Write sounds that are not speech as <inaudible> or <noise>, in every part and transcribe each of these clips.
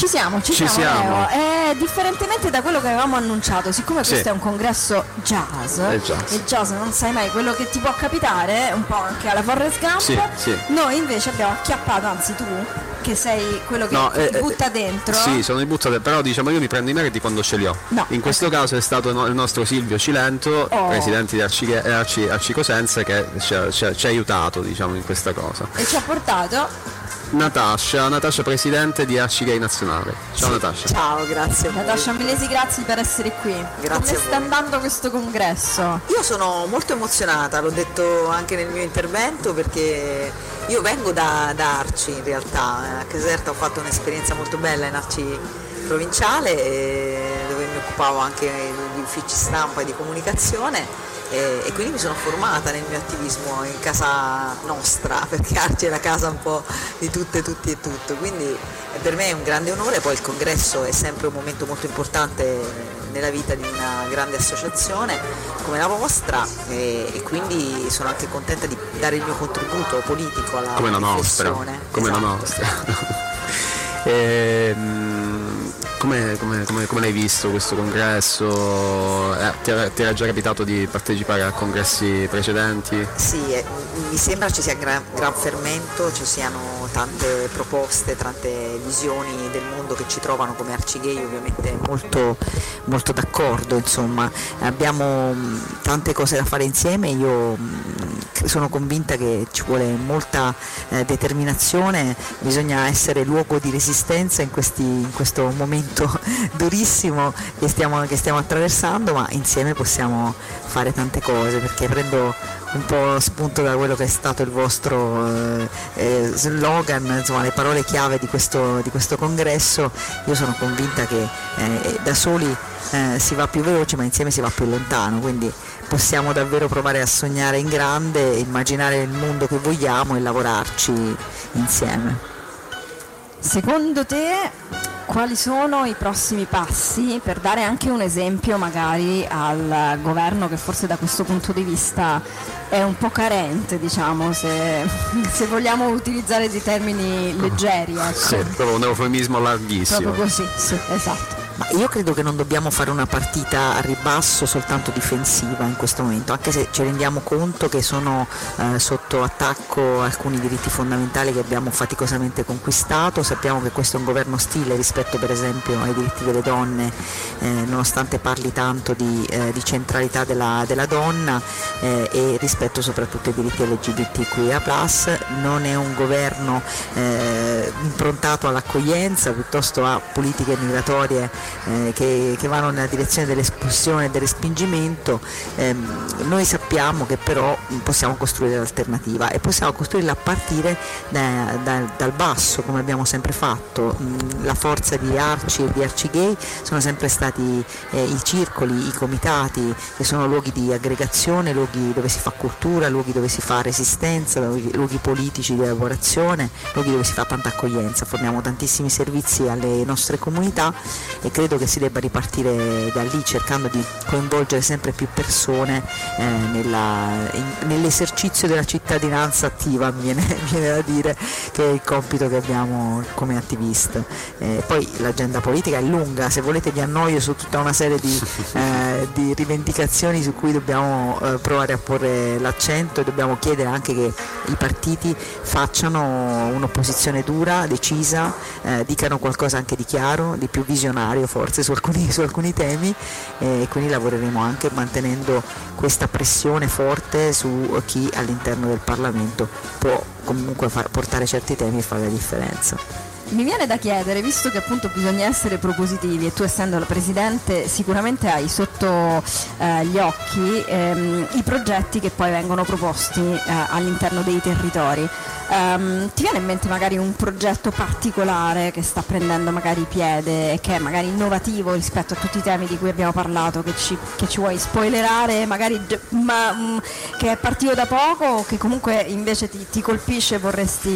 Ci siamo, ci, Ci siamo. siamo. Eh, differentemente da quello che avevamo annunciato, siccome Sì. questo è un congresso jazz, È jazz. e jazz non sai mai quello che ti può capitare, un po' anche alla Forrest Gump, Sì, sì. noi invece abbiamo acchiappato, anzi tu, che sei quello che No, ti eh, butta eh, dentro. Sì, sono i buttate, però diciamo io mi prendo i meriti quando ce li ho. No, In questo caso è stato il nostro Silvio Cilento, Oh. presidente di Arci, Arci, Arcicosense, che ci ha, ci ha- ci ha aiutato diciamo, in questa cosa. E ci ha portato Natascia, Natascia presidente di Arci Gay Nazionale. Ciao Natascia. Ciao, grazie. a voi. Natascia Milesi, grazie per essere qui. Grazie Come sta andando questo congresso? Io sono molto emozionata, l'ho detto anche nel mio intervento perché io vengo da, da Arci in realtà, a Caserta ho fatto un'esperienza molto bella in Arci provinciale dove mi occupavo anche di uffici stampa e di comunicazione eh, e quindi mi sono formata nel mio attivismo in casa nostra <laughs> perché Arci è la casa un po' di tutte, tutti e tutto, quindi per me è un grande onore, poi il congresso è sempre un momento molto importante nella vita di una grande associazione come la vostra e, e quindi sono anche contenta di dare il mio contributo politico alla Come la nostra. Come la Esatto. nostra. <laughs> Ehm, come, come- come- come l'hai visto questo congresso? Eh, ti, era, ti era già capitato di partecipare a congressi precedenti? Sì, eh, mi sembra ci sia gran, gran fermento, ci siano tante proposte, tante visioni del mondo che ci trovano come arcigay ovviamente molto, molto d'accordo, insomma. Abbiamo mh, tante cose da fare insieme, io mh, sono convinta che ci vuole molta eh, determinazione, bisogna essere luogo di resistenza in, questi- in questo momento <laughs> durissimo che stiamo, che stiamo attraversando, ma insieme possiamo fare tante cose perché prendo un po' spunto da quello che è stato il vostro eh, eh, slogan, insomma le parole chiave di questo, di questo congresso, io sono convinta che eh, da soli eh, si va più veloce ma insieme si va più lontano, quindi possiamo davvero provare a sognare in grande, immaginare il mondo che vogliamo e lavorarci insieme. Secondo te quali sono i prossimi passi per dare anche un esempio magari al governo che forse da questo punto di vista è un po' carente, diciamo, se, <laughs> se vogliamo utilizzare dei termini leggeri, ecco. Sì, proprio un eufemismo larghissimo. Proprio così, sì, esatto. Ma io credo che non dobbiamo fare una partita a ribasso soltanto difensiva in questo momento, anche se ci rendiamo conto che sono eh, sotto attacco alcuni diritti fondamentali che abbiamo faticosamente conquistato, sappiamo che questo è un governo ostile rispetto per esempio ai diritti delle donne, eh, nonostante parli tanto di, eh, di centralità della, della donna eh, e rispetto soprattutto ai diritti LGBTQIA+, non è un governo eh, improntato all'accoglienza, piuttosto a politiche migratorie eh, che, che vanno nella direzione dell'espulsione e del respingimento, ehm, noi sappiamo che però possiamo costruire l'alternativa e possiamo costruirla a partire da- da- dal basso, come abbiamo sempre fatto. Mh, La forza di Arci e di Arcigay sono sempre stati eh, i circoli, i comitati, che sono luoghi di aggregazione, luoghi dove si fa cultura, luoghi dove si fa resistenza, luoghi, luoghi politici di elaborazione, luoghi dove si fa tanta accoglienza. Forniamo tantissimi servizi alle nostre comunità e credo che si debba ripartire da lì cercando di coinvolgere sempre più persone eh, nella- in- nell'esercizio della cittadinanza attiva, mi viene, <laughs> mi viene da dire, che è il compito che abbiamo come attivista. Eh, poi l'agenda politica è lunga, se volete vi annoio su tutta una serie di, <laughs> eh, di rivendicazioni su cui dobbiamo eh, provare a porre l'accento e dobbiamo chiedere anche che i partiti facciano un'opposizione dura, decisa, eh, dicano qualcosa anche di chiaro, di più visionario forse su alcuni, su alcuni temi e quindi lavoreremo anche mantenendo questa pressione forte su chi all'interno del Parlamento può comunque far- portare certi temi e fare la differenza. Mi viene da chiedere, visto che appunto bisogna essere propositivi e tu essendo la Presidente sicuramente hai sotto eh, gli occhi ehm, i progetti che poi vengono proposti eh, all'interno dei territori. Ehm, ti viene in mente magari un progetto particolare che sta prendendo magari piede e che è magari innovativo rispetto a tutti i temi di cui abbiamo parlato, che ci, che ci vuoi spoilerare, magari ma, mm, che è partito da poco o che comunque invece ti, ti colpisce e vorresti...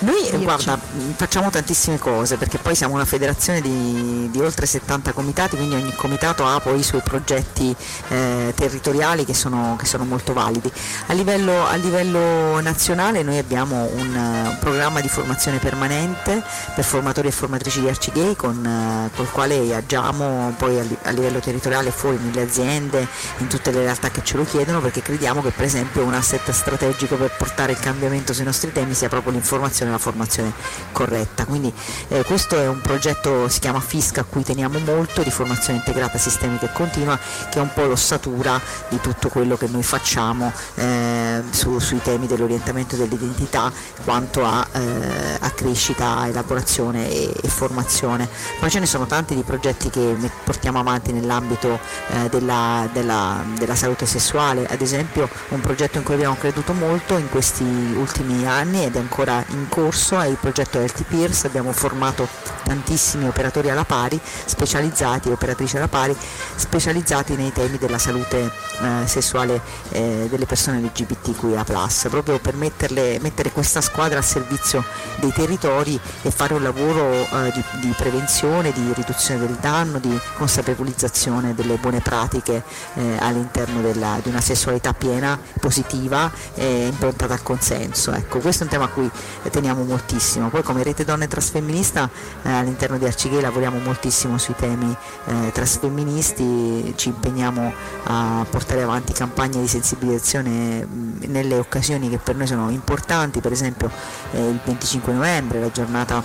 Noi dirci? guarda, facciamo facciamo tantissime cose perché poi siamo una federazione di, di oltre 70 comitati, quindi ogni comitato ha poi i suoi progetti eh, territoriali che sono, che sono, molto validi. A livello, a livello nazionale noi abbiamo un, un, programma di formazione permanente per formatori e formatrici di Arcigay con, eh, col quale agiamo poi a, a livello territoriale fuori nelle aziende, in tutte le realtà che ce lo chiedono perché crediamo che per esempio un asset strategico per portare il cambiamento sui nostri temi sia proprio l'informazione e la formazione corretta. Quindi eh, questo è un progetto, si chiama FISC, a cui teniamo molto, di formazione integrata sistemica e continua, che è un po' l'ossatura di tutto quello che noi facciamo eh, su, sui temi dell'orientamento dell'identità quanto a, eh, a crescita, elaborazione e, e, formazione. Poi ce ne sono tanti di progetti che portiamo avanti nell'ambito eh, della, della, della salute sessuale, ad esempio un progetto in cui abbiamo creduto molto in questi ultimi anni ed è ancora in corso è il progetto Healthy Peers, abbiamo formato tantissimi operatori alla pari, specializzati, operatrici alla pari, specializzati nei temi della salute eh, sessuale eh, delle persone LGBTQIA+, proprio per metterle, mettere questa squadra a servizio dei territori e fare un lavoro eh, di, di, prevenzione, di riduzione del danno, di consapevolizzazione delle buone pratiche eh, all'interno della, di una sessualità piena, positiva e improntata al consenso. Ecco, questo è un tema a cui teniamo moltissimo. Poi come rete donne trasfemminista eh, all'interno di Arcigay lavoriamo moltissimo sui temi eh, trasfemministi, ci impegniamo a portare avanti campagne di sensibilizzazione mh, nelle occasioni che per noi sono importanti, per esempio eh, il 25 novembre, la giornata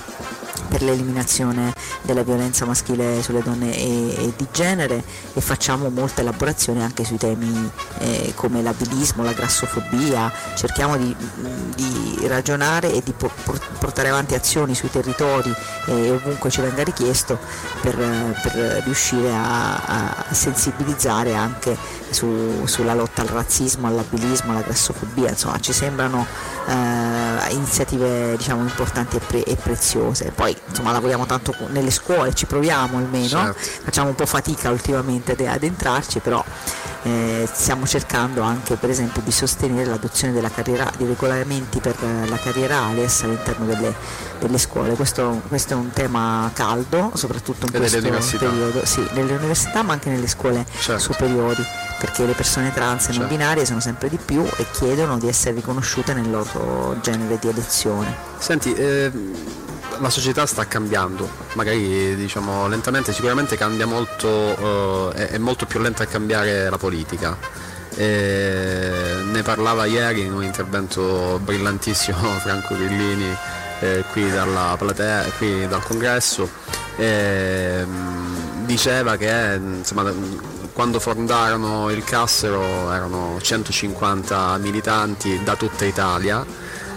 per l'eliminazione della violenza maschile sulle donne e, e, di genere e facciamo molta elaborazione anche sui temi eh, come l'abilismo, la grassofobia, cerchiamo di, di ragionare e di portare avanti azioni sui territori e eh, ovunque ci venga richiesto per, per riuscire a, a, sensibilizzare anche su, sulla lotta al razzismo, all'abilismo, alla grassofobia, insomma ci sembrano eh, iniziative diciamo, importanti e, pre- e, preziose. Poi insomma lavoriamo tanto nelle scuole, ci proviamo almeno, certo. facciamo un po' fatica ultimamente ad entrarci, però eh, stiamo cercando anche per esempio di sostenere l'adozione della carriera, di regolamenti per la carriera ALES all'interno delle, delle scuole. Questo, questo, è un tema caldo, soprattutto in questo periodo, sì, nelle università ma anche nelle scuole certo. superiori, perché le persone trans e certo. non binarie sono sempre di più e chiedono di essere riconosciute nel loro genere di elezione. Senti, eh, la società sta cambiando, magari diciamo lentamente, sicuramente cambia molto, eh, è molto più lenta a cambiare la politica. E ne parlava ieri in un intervento brillantissimo <laughs> Franco Villini eh, qui, platea, qui, dal congresso. E, mm, diceva che insomma, quando fondarono il Cassero erano 150 militanti da tutta Italia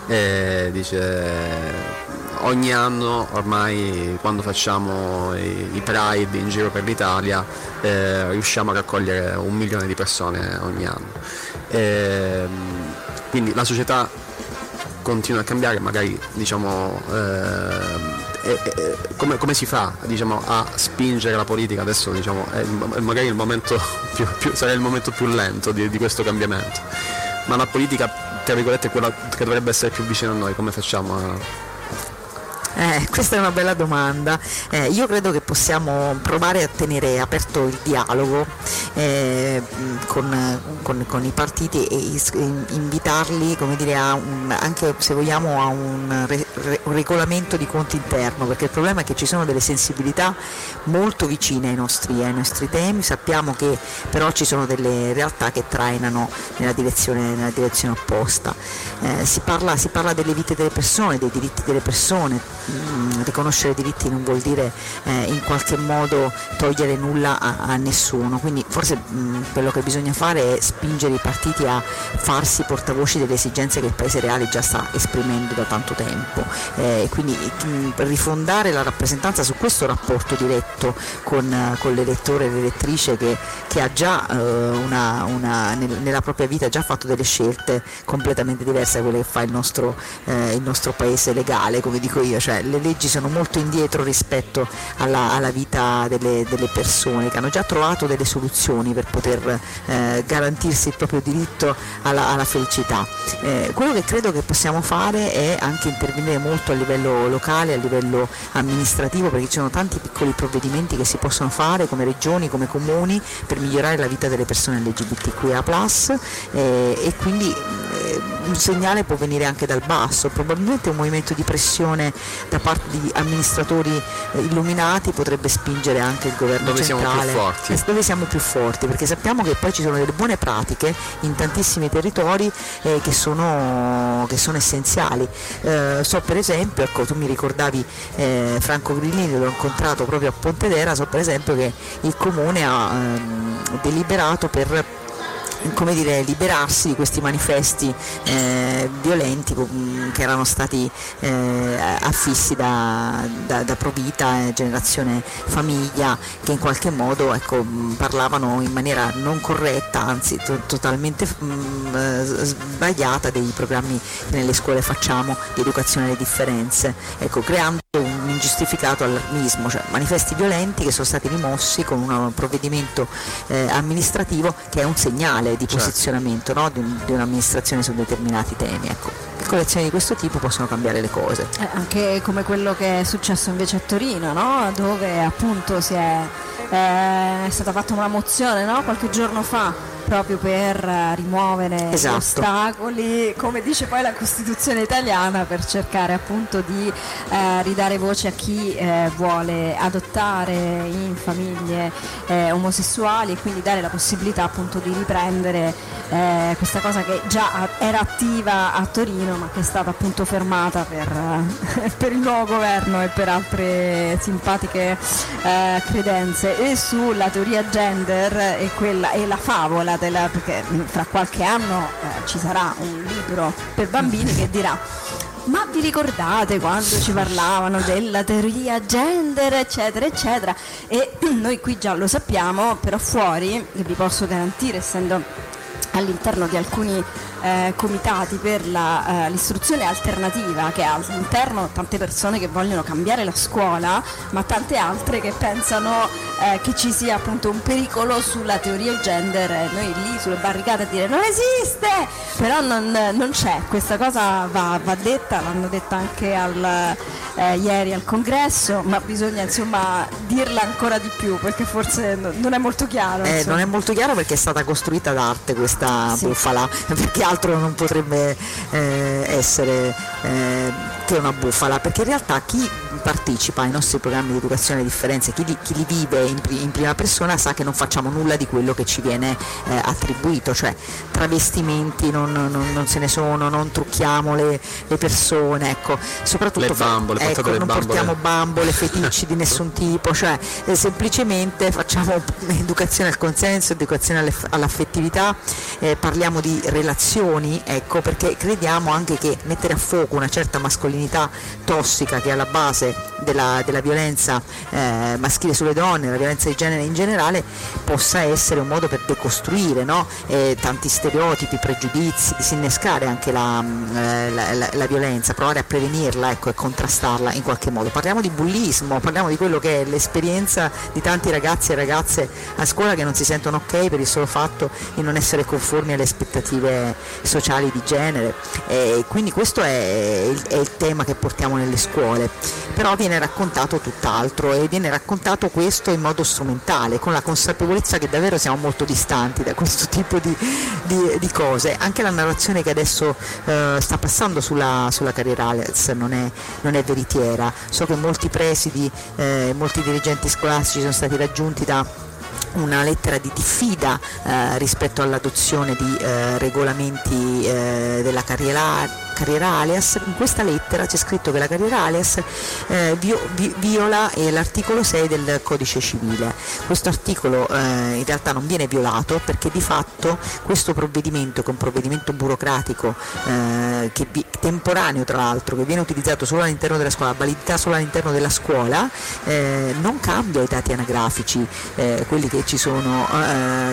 e dice ogni anno ormai quando facciamo i, i Pride in giro per l'Italia eh, riusciamo a raccogliere un milione di persone ogni anno. E, quindi la società continua a cambiare, magari diciamo, eh, eh, come, come, si fa diciamo, a spingere la politica? Adesso diciamo, è, magari il <laughs> più, più, sarà il momento più lento di, di questo cambiamento, ma la politica tra virgolette è quella che dovrebbe essere più vicina a noi, come facciamo a eh, <laughs> questa è una bella domanda. Eh, io credo che possiamo provare a tenere aperto il dialogo eh, con, con, con, i partiti e invitarli dire, un, anche se vogliamo a un, re, un, regolamento di conti interno, perché il problema è che ci sono delle sensibilità molto vicine ai nostri, ai nostri temi, sappiamo che però ci sono delle realtà che trainano nella direzione, nella direzione opposta. Eh, si parla, si parla delle vite delle persone, dei diritti delle persone Mm, riconoscere diritti non vuol dire eh, in qualche modo togliere nulla a, a nessuno, quindi forse mh, mm, quello che bisogna fare è spingere i partiti a farsi portavoci delle esigenze che il Paese reale già sta esprimendo da tanto tempo. Eh, quindi mh, mm, rifondare la rappresentanza su questo rapporto diretto con, con l'elettore e l'elettrice che, che ha già eh, una, una, nel, nella propria vita già fatto delle scelte completamente diverse da quelle che fa il nostro, eh, il nostro paese legale, come dico io, cioè cioè le leggi sono molto indietro rispetto alla, alla vita delle, delle, persone che hanno già trovato delle soluzioni per poter eh, garantirsi il proprio diritto alla, alla felicità. Eh, quello che credo che possiamo fare è anche intervenire molto a livello locale, a livello amministrativo, perché ci sono tanti piccoli provvedimenti che si possono fare come regioni, come comuni per migliorare la vita delle persone LGBTQIA eh, e quindi eh, un segnale può venire anche dal basso, probabilmente un movimento di pressione da parte di amministratori eh, illuminati potrebbe spingere anche il governo dove centrale siamo più forti. Eh, dove siamo più forti perché sappiamo che poi ci sono delle buone pratiche in tantissimi territori eh, che, sono, che, sono, essenziali. Eh, so per esempio, ecco, tu mi ricordavi eh, Franco Grillini, l'ho incontrato proprio a Pontedera, so per esempio che il comune ha ehm, deliberato per come dire, liberarsi di questi manifesti eh, violenti che erano stati eh, affissi da, da, da Provita, eh, Generazione Famiglia, che in qualche modo ecco, parlavano in maniera non corretta, anzi to- totalmente mh, eh, sbagliata dei programmi che nelle scuole facciamo di educazione alle differenze, ecco, creando un ingiustificato allarmismo, cioè manifesti violenti che sono stati rimossi con un provvedimento eh, amministrativo che è un segnale di certo. posizionamento no? di, di, un'amministrazione su determinati temi. Ecco. Piccole azioni di questo tipo possono cambiare le cose. Eh, anche come quello che è successo invece a Torino, no? dove appunto è, eh, è, stata fatta una mozione no? qualche giorno fa proprio per eh, rimuovere esatto. gli ostacoli, come dice poi la Costituzione italiana, per cercare appunto di eh, ridare voce a chi eh, vuole adottare in famiglie eh, omosessuali e quindi dare la possibilità appunto di riprendere eh, questa cosa che già era attiva a Torino ma che è stata appunto fermata per, <laughs> per il nuovo governo e per altre simpatiche eh, credenze. E sulla teoria gender e, quella, e la favola della, perché fra qualche anno eh, ci sarà un libro per bambini che dirà ma vi ricordate quando ci parlavano della teoria gender eccetera eccetera? E <clears throat> noi qui già lo sappiamo però fuori vi posso garantire essendo all'interno di alcuni eh, comitati per la, eh, l'istruzione alternativa che ha all'interno tante persone che vogliono cambiare la scuola ma tante altre che pensano eh, che ci sia appunto un pericolo sulla teoria gender e noi lì sulle barricate a dire non esiste però non, non c'è questa cosa va, va, detta l'hanno detta anche al, eh, ieri al congresso ma bisogna insomma dirla ancora di più perché forse non è molto chiaro eh, non è molto chiaro perché è stata costruita d'arte questa sì. bufala <laughs> perché altro non potrebbe eh, essere che una bufala, perché in realtà chi partecipa ai nostri programmi di educazione alle differenze, chi li, chi li vive in, in, prima persona sa che non facciamo nulla di quello che ci viene eh, attribuito, cioè travestimenti non, non, non, se ne sono, non trucchiamo le, le persone, ecco, soprattutto le bambole, ecco, non bambole. portiamo bambole, feticci di <laughs> nessun tipo, cioè eh, semplicemente facciamo <laughs> educazione al consenso, educazione all'affettività, eh, parliamo di relazioni, ecco, perché crediamo anche che mettere a fuoco una certa mascolinità tossica che è alla base della, della violenza eh, maschile sulle donne, la violenza di genere in generale, possa essere un modo per decostruire no? eh, tanti stereotipi, pregiudizi, disinnescare anche la, mm, eh, la, la, la, violenza, provare a prevenirla ecco, e contrastarla in qualche modo. Parliamo di bullismo, parliamo di quello che è l'esperienza di tanti ragazzi e ragazze a scuola che non si sentono ok per il solo fatto di non essere conformi alle aspettative sociali di genere. E quindi questo è il, è il tema che portiamo nelle scuole, però viene raccontato tutt'altro e viene raccontato questo in modo strumentale, con la consapevolezza che davvero siamo molto distanti da questo <laughs> tipo di, di, di cose. Anche la narrazione che adesso eh, sta passando sulla, sulla carriera Alex non è, non è, veritiera. So che molti presidi, eh, molti dirigenti scolastici sono stati raggiunti da una lettera di diffida eh, rispetto all'adozione di eh, regolamenti eh, della carriera carriera alias, in questa lettera c'è scritto che la carriera alias eh, viola eh, l'articolo 6 del codice civile. Questo articolo eh, in realtà non viene violato perché di fatto questo provvedimento, che è un provvedimento burocratico eh, che, temporaneo tra l'altro, che viene utilizzato solo all'interno della scuola, validità solo all'interno della scuola, eh, non cambia i dati anagrafici, eh, quelli che ci sono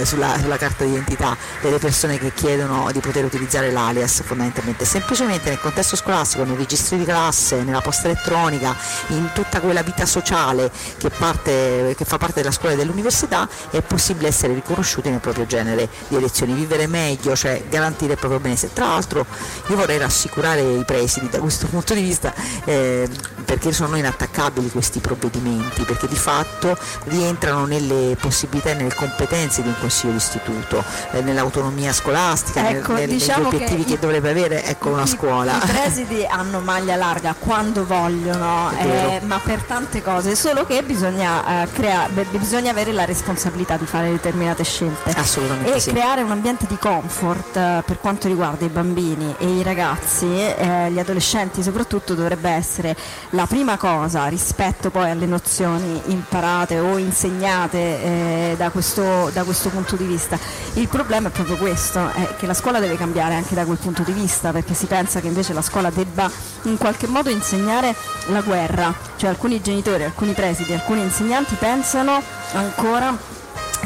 sulla, sulla carta d'identità delle persone che chiedono di poter utilizzare l'alias fondamentalmente, semplicemente sicuramente nel contesto scolastico, nei registri di classe, nella posta elettronica, in tutta quella vita sociale che, parte, che fa parte della scuola e dell'università, è possibile essere riconosciuti nel proprio genere di elezioni, vivere meglio, cioè garantire il proprio benessere. Tra l'altro io vorrei rassicurare i presidi da questo punto di vista eh, perché sono inattaccabili questi provvedimenti, perché di fatto rientrano nelle possibilità e nelle competenze di un consiglio d'istituto, eh, nell'autonomia scolastica, ecco, nel, diciamo negli obiettivi che, che, dovrebbe avere ecco, una i, scuola. I presidi hanno maglia larga quando vogliono, eh, ma per tante cose, solo che bisogna, eh, crea- bisogna avere la responsabilità di fare determinate scelte Assolutamente e sì. creare un ambiente di comfort eh, per quanto riguarda i bambini e i ragazzi, eh, gli adolescenti soprattutto dovrebbe essere la prima cosa rispetto poi alle nozioni imparate o insegnate eh, da, questo, da, questo, punto di vista. Il problema è proprio questo, è che la scuola deve cambiare anche da quel punto di vista, perché si pensa che invece la scuola debba in qualche modo insegnare la guerra, cioè alcuni genitori, alcuni presidi, alcuni insegnanti pensano ancora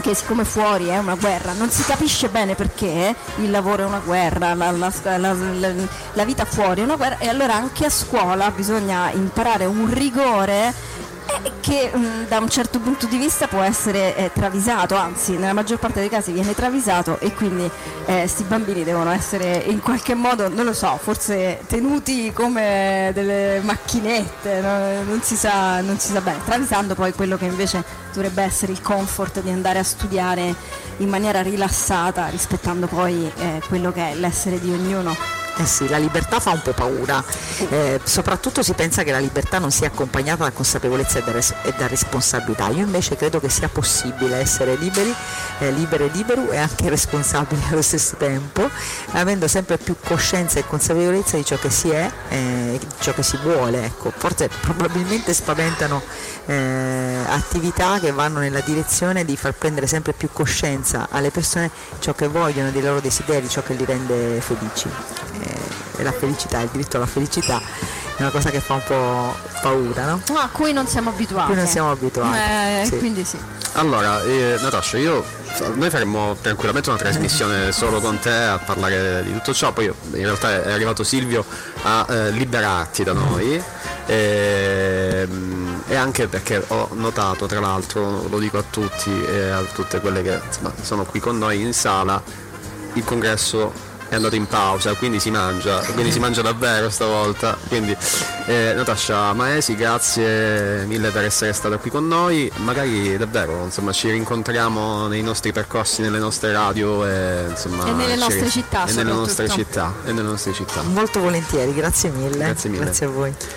che siccome fuori è una guerra non si capisce bene perché il lavoro è una guerra, la, la, la, la, vita fuori è una guerra e allora anche a scuola bisogna imparare un rigore che mh, da un certo punto di vista può essere eh, travisato, anzi nella maggior parte dei casi viene travisato e quindi questi eh, bambini devono essere in qualche modo, non lo so, forse tenuti come delle macchinette, no? non, si sa, non si sa bene, travisando poi quello che invece dovrebbe essere il comfort di andare a studiare in maniera rilassata rispettando poi eh, quello che è l'essere di ognuno. Eh sì, la libertà fa un po' paura, eh, soprattutto si pensa che la libertà non sia accompagnata da consapevolezza e da, res- e da responsabilità. Io invece credo che sia possibile essere liberi, eh, libere libero e anche <laughs> responsabili allo stesso tempo, avendo sempre più coscienza e consapevolezza di ciò che si è e eh, di ciò che si vuole. Ecco, forse probabilmente spaventano eh, attività che vanno nella direzione di far prendere sempre più coscienza alle persone ciò che vogliono, dei loro desideri, ciò che li rende felici e la felicità, il diritto alla felicità è una cosa che fa un po' paura, no? a cui non siamo abituati. A cui non siamo abituati. Eh, sì. Quindi sì. Allora, eh, Natascia, io noi faremmo tranquillamente una trasmissione solo con te a parlare di tutto ciò, poi in realtà è arrivato Silvio a eh, liberarti da noi e, e, anche perché ho notato, tra l'altro, lo dico a tutti e a tutte quelle che insomma, sono qui con noi in sala, il congresso è andato in pausa, quindi si mangia, quindi si mangia davvero stavolta. Quindi eh, Natascia Maesi, grazie mille per essere stata qui con noi. Magari davvero insomma, ci rincontriamo nei nostri percorsi, nelle nostre radio e, insomma, e nelle nostre città. E nelle nostre città, e nelle nostre città. Molto volentieri, grazie mille. Grazie mille. Grazie a voi.